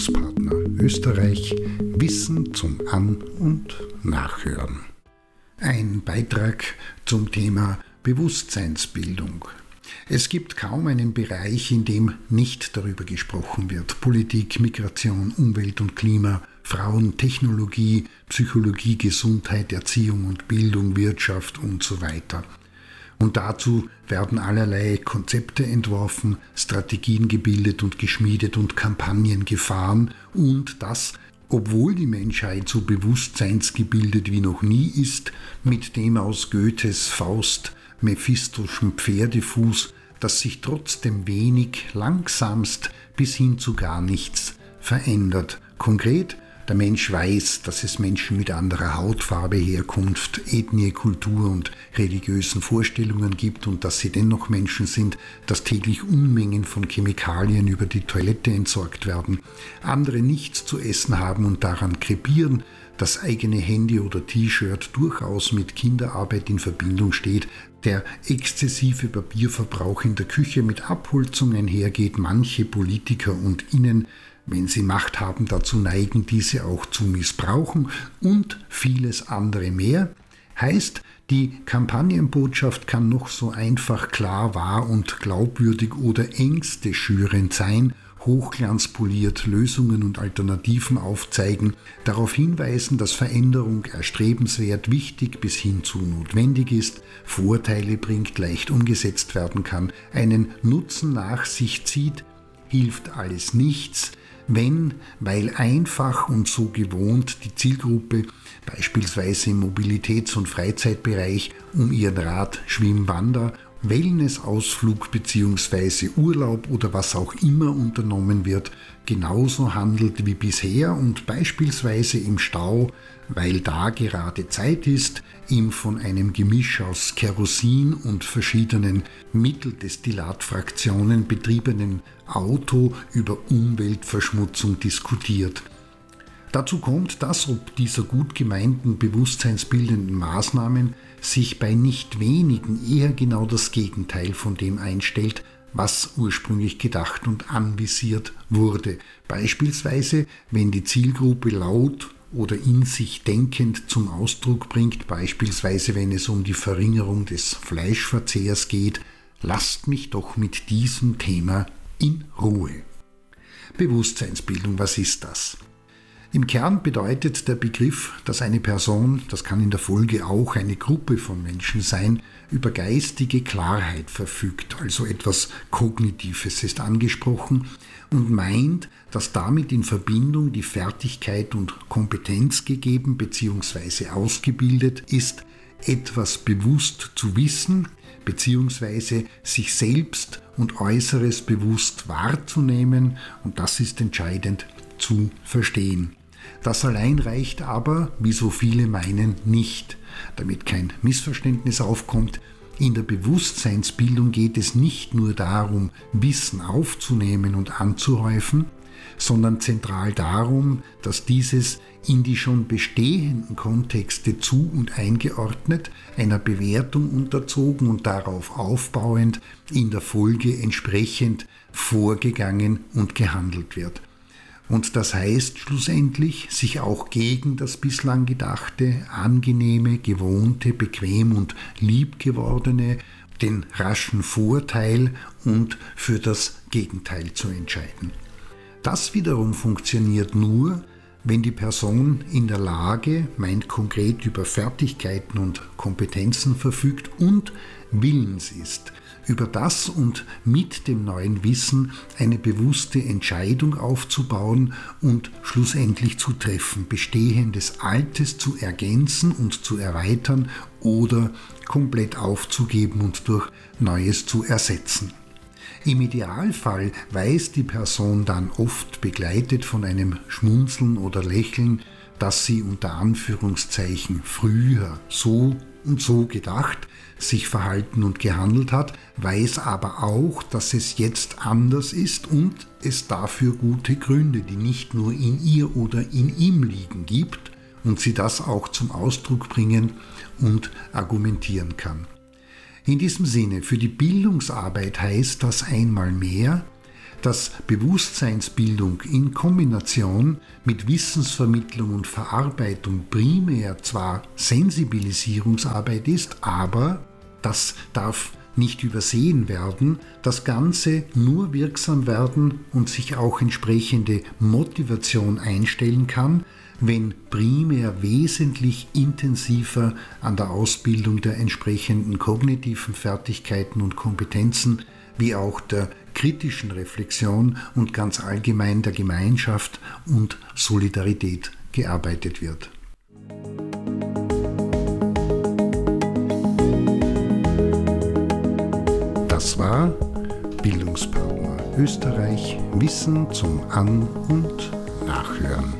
Bildungspartner Österreich Wissen zum An- und Nachhören. Ein Beitrag zum Thema Bewusstseinsbildung. Es gibt kaum einen Bereich, in dem nicht darüber gesprochen wird. Politik, Migration, Umwelt und Klima, Frauen, Technologie, Psychologie, Gesundheit, Erziehung und Bildung, Wirtschaft und so weiter. Und dazu werden allerlei Konzepte entworfen, Strategien gebildet und geschmiedet und Kampagnen gefahren und das, obwohl die Menschheit so bewusstseinsgebildet wie noch nie ist, mit dem aus Goethes Faust mephistoschen Pferdefuß, das sich trotzdem wenig, langsamst bis hin zu gar nichts verändert. Konkret der Mensch weiß, dass es Menschen mit anderer Hautfarbe, Herkunft, Ethnie, Kultur und religiösen Vorstellungen gibt und dass sie dennoch Menschen sind, dass täglich Unmengen von Chemikalien über die Toilette entsorgt werden, andere nichts zu essen haben und daran krepieren, das eigene Handy oder T-Shirt durchaus mit Kinderarbeit in Verbindung steht, der exzessive Papierverbrauch in der Küche mit Abholzung einhergeht, manche Politiker und Innen wenn sie Macht haben, dazu neigen, diese auch zu missbrauchen und vieles andere mehr, heißt, die Kampagnenbotschaft kann noch so einfach klar, wahr und glaubwürdig oder Ängste schürend sein, hochglanzpoliert Lösungen und Alternativen aufzeigen, darauf hinweisen, dass Veränderung erstrebenswert, wichtig bis hin zu notwendig ist, Vorteile bringt, leicht umgesetzt werden kann, einen Nutzen nach sich zieht, hilft alles nichts, wenn, weil einfach und so gewohnt die Zielgruppe beispielsweise im Mobilitäts- und Freizeitbereich um ihren Rad, Schwimm, Wander, Wellnessausflug bzw. Urlaub oder was auch immer unternommen wird, genauso handelt wie bisher und beispielsweise im Stau, weil da gerade Zeit ist, ihm von einem Gemisch aus Kerosin und verschiedenen Mitteldestillatfraktionen betriebenen Auto über Umweltverschmutzung diskutiert. Dazu kommt, dass ob dieser gut gemeinten bewusstseinsbildenden Maßnahmen sich bei nicht wenigen eher genau das Gegenteil von dem einstellt, was ursprünglich gedacht und anvisiert wurde. Beispielsweise, wenn die Zielgruppe laut oder in sich denkend zum Ausdruck bringt, beispielsweise wenn es um die Verringerung des Fleischverzehrs geht, lasst mich doch mit diesem Thema in Ruhe. Bewusstseinsbildung, was ist das? Im Kern bedeutet der Begriff, dass eine Person, das kann in der Folge auch eine Gruppe von Menschen sein, über geistige Klarheit verfügt, also etwas Kognitives ist angesprochen und meint, dass damit in Verbindung die Fertigkeit und Kompetenz gegeben bzw. ausgebildet ist, etwas bewusst zu wissen bzw. sich selbst und Äußeres bewusst wahrzunehmen und das ist entscheidend zu verstehen. Das allein reicht aber, wie so viele meinen, nicht. Damit kein Missverständnis aufkommt, in der Bewusstseinsbildung geht es nicht nur darum, Wissen aufzunehmen und anzuhäufen, sondern zentral darum, dass dieses in die schon bestehenden Kontexte zu und eingeordnet, einer Bewertung unterzogen und darauf aufbauend in der Folge entsprechend vorgegangen und gehandelt wird. Und das heißt schlussendlich, sich auch gegen das bislang Gedachte, angenehme, gewohnte, bequem und liebgewordene, den raschen Vorteil und für das Gegenteil zu entscheiden. Das wiederum funktioniert nur, wenn die Person in der Lage, meint konkret über Fertigkeiten und Kompetenzen verfügt und willens ist, über das und mit dem neuen Wissen eine bewusste Entscheidung aufzubauen und schlussendlich zu treffen, bestehendes Altes zu ergänzen und zu erweitern oder komplett aufzugeben und durch Neues zu ersetzen. Im Idealfall weiß die Person dann oft begleitet von einem Schmunzeln oder Lächeln, dass sie unter Anführungszeichen früher so und so gedacht, sich verhalten und gehandelt hat, weiß aber auch, dass es jetzt anders ist und es dafür gute Gründe, die nicht nur in ihr oder in ihm liegen, gibt und sie das auch zum Ausdruck bringen und argumentieren kann. In diesem Sinne, für die Bildungsarbeit heißt das einmal mehr, dass Bewusstseinsbildung in Kombination mit Wissensvermittlung und Verarbeitung primär zwar Sensibilisierungsarbeit ist, aber das darf nicht übersehen werden, das Ganze nur wirksam werden und sich auch entsprechende Motivation einstellen kann, wenn primär wesentlich intensiver an der Ausbildung der entsprechenden kognitiven Fertigkeiten und Kompetenzen wie auch der kritischen Reflexion und ganz allgemein der Gemeinschaft und Solidarität gearbeitet wird. Das war Bildungspartner Österreich Wissen zum An- und Nachhören.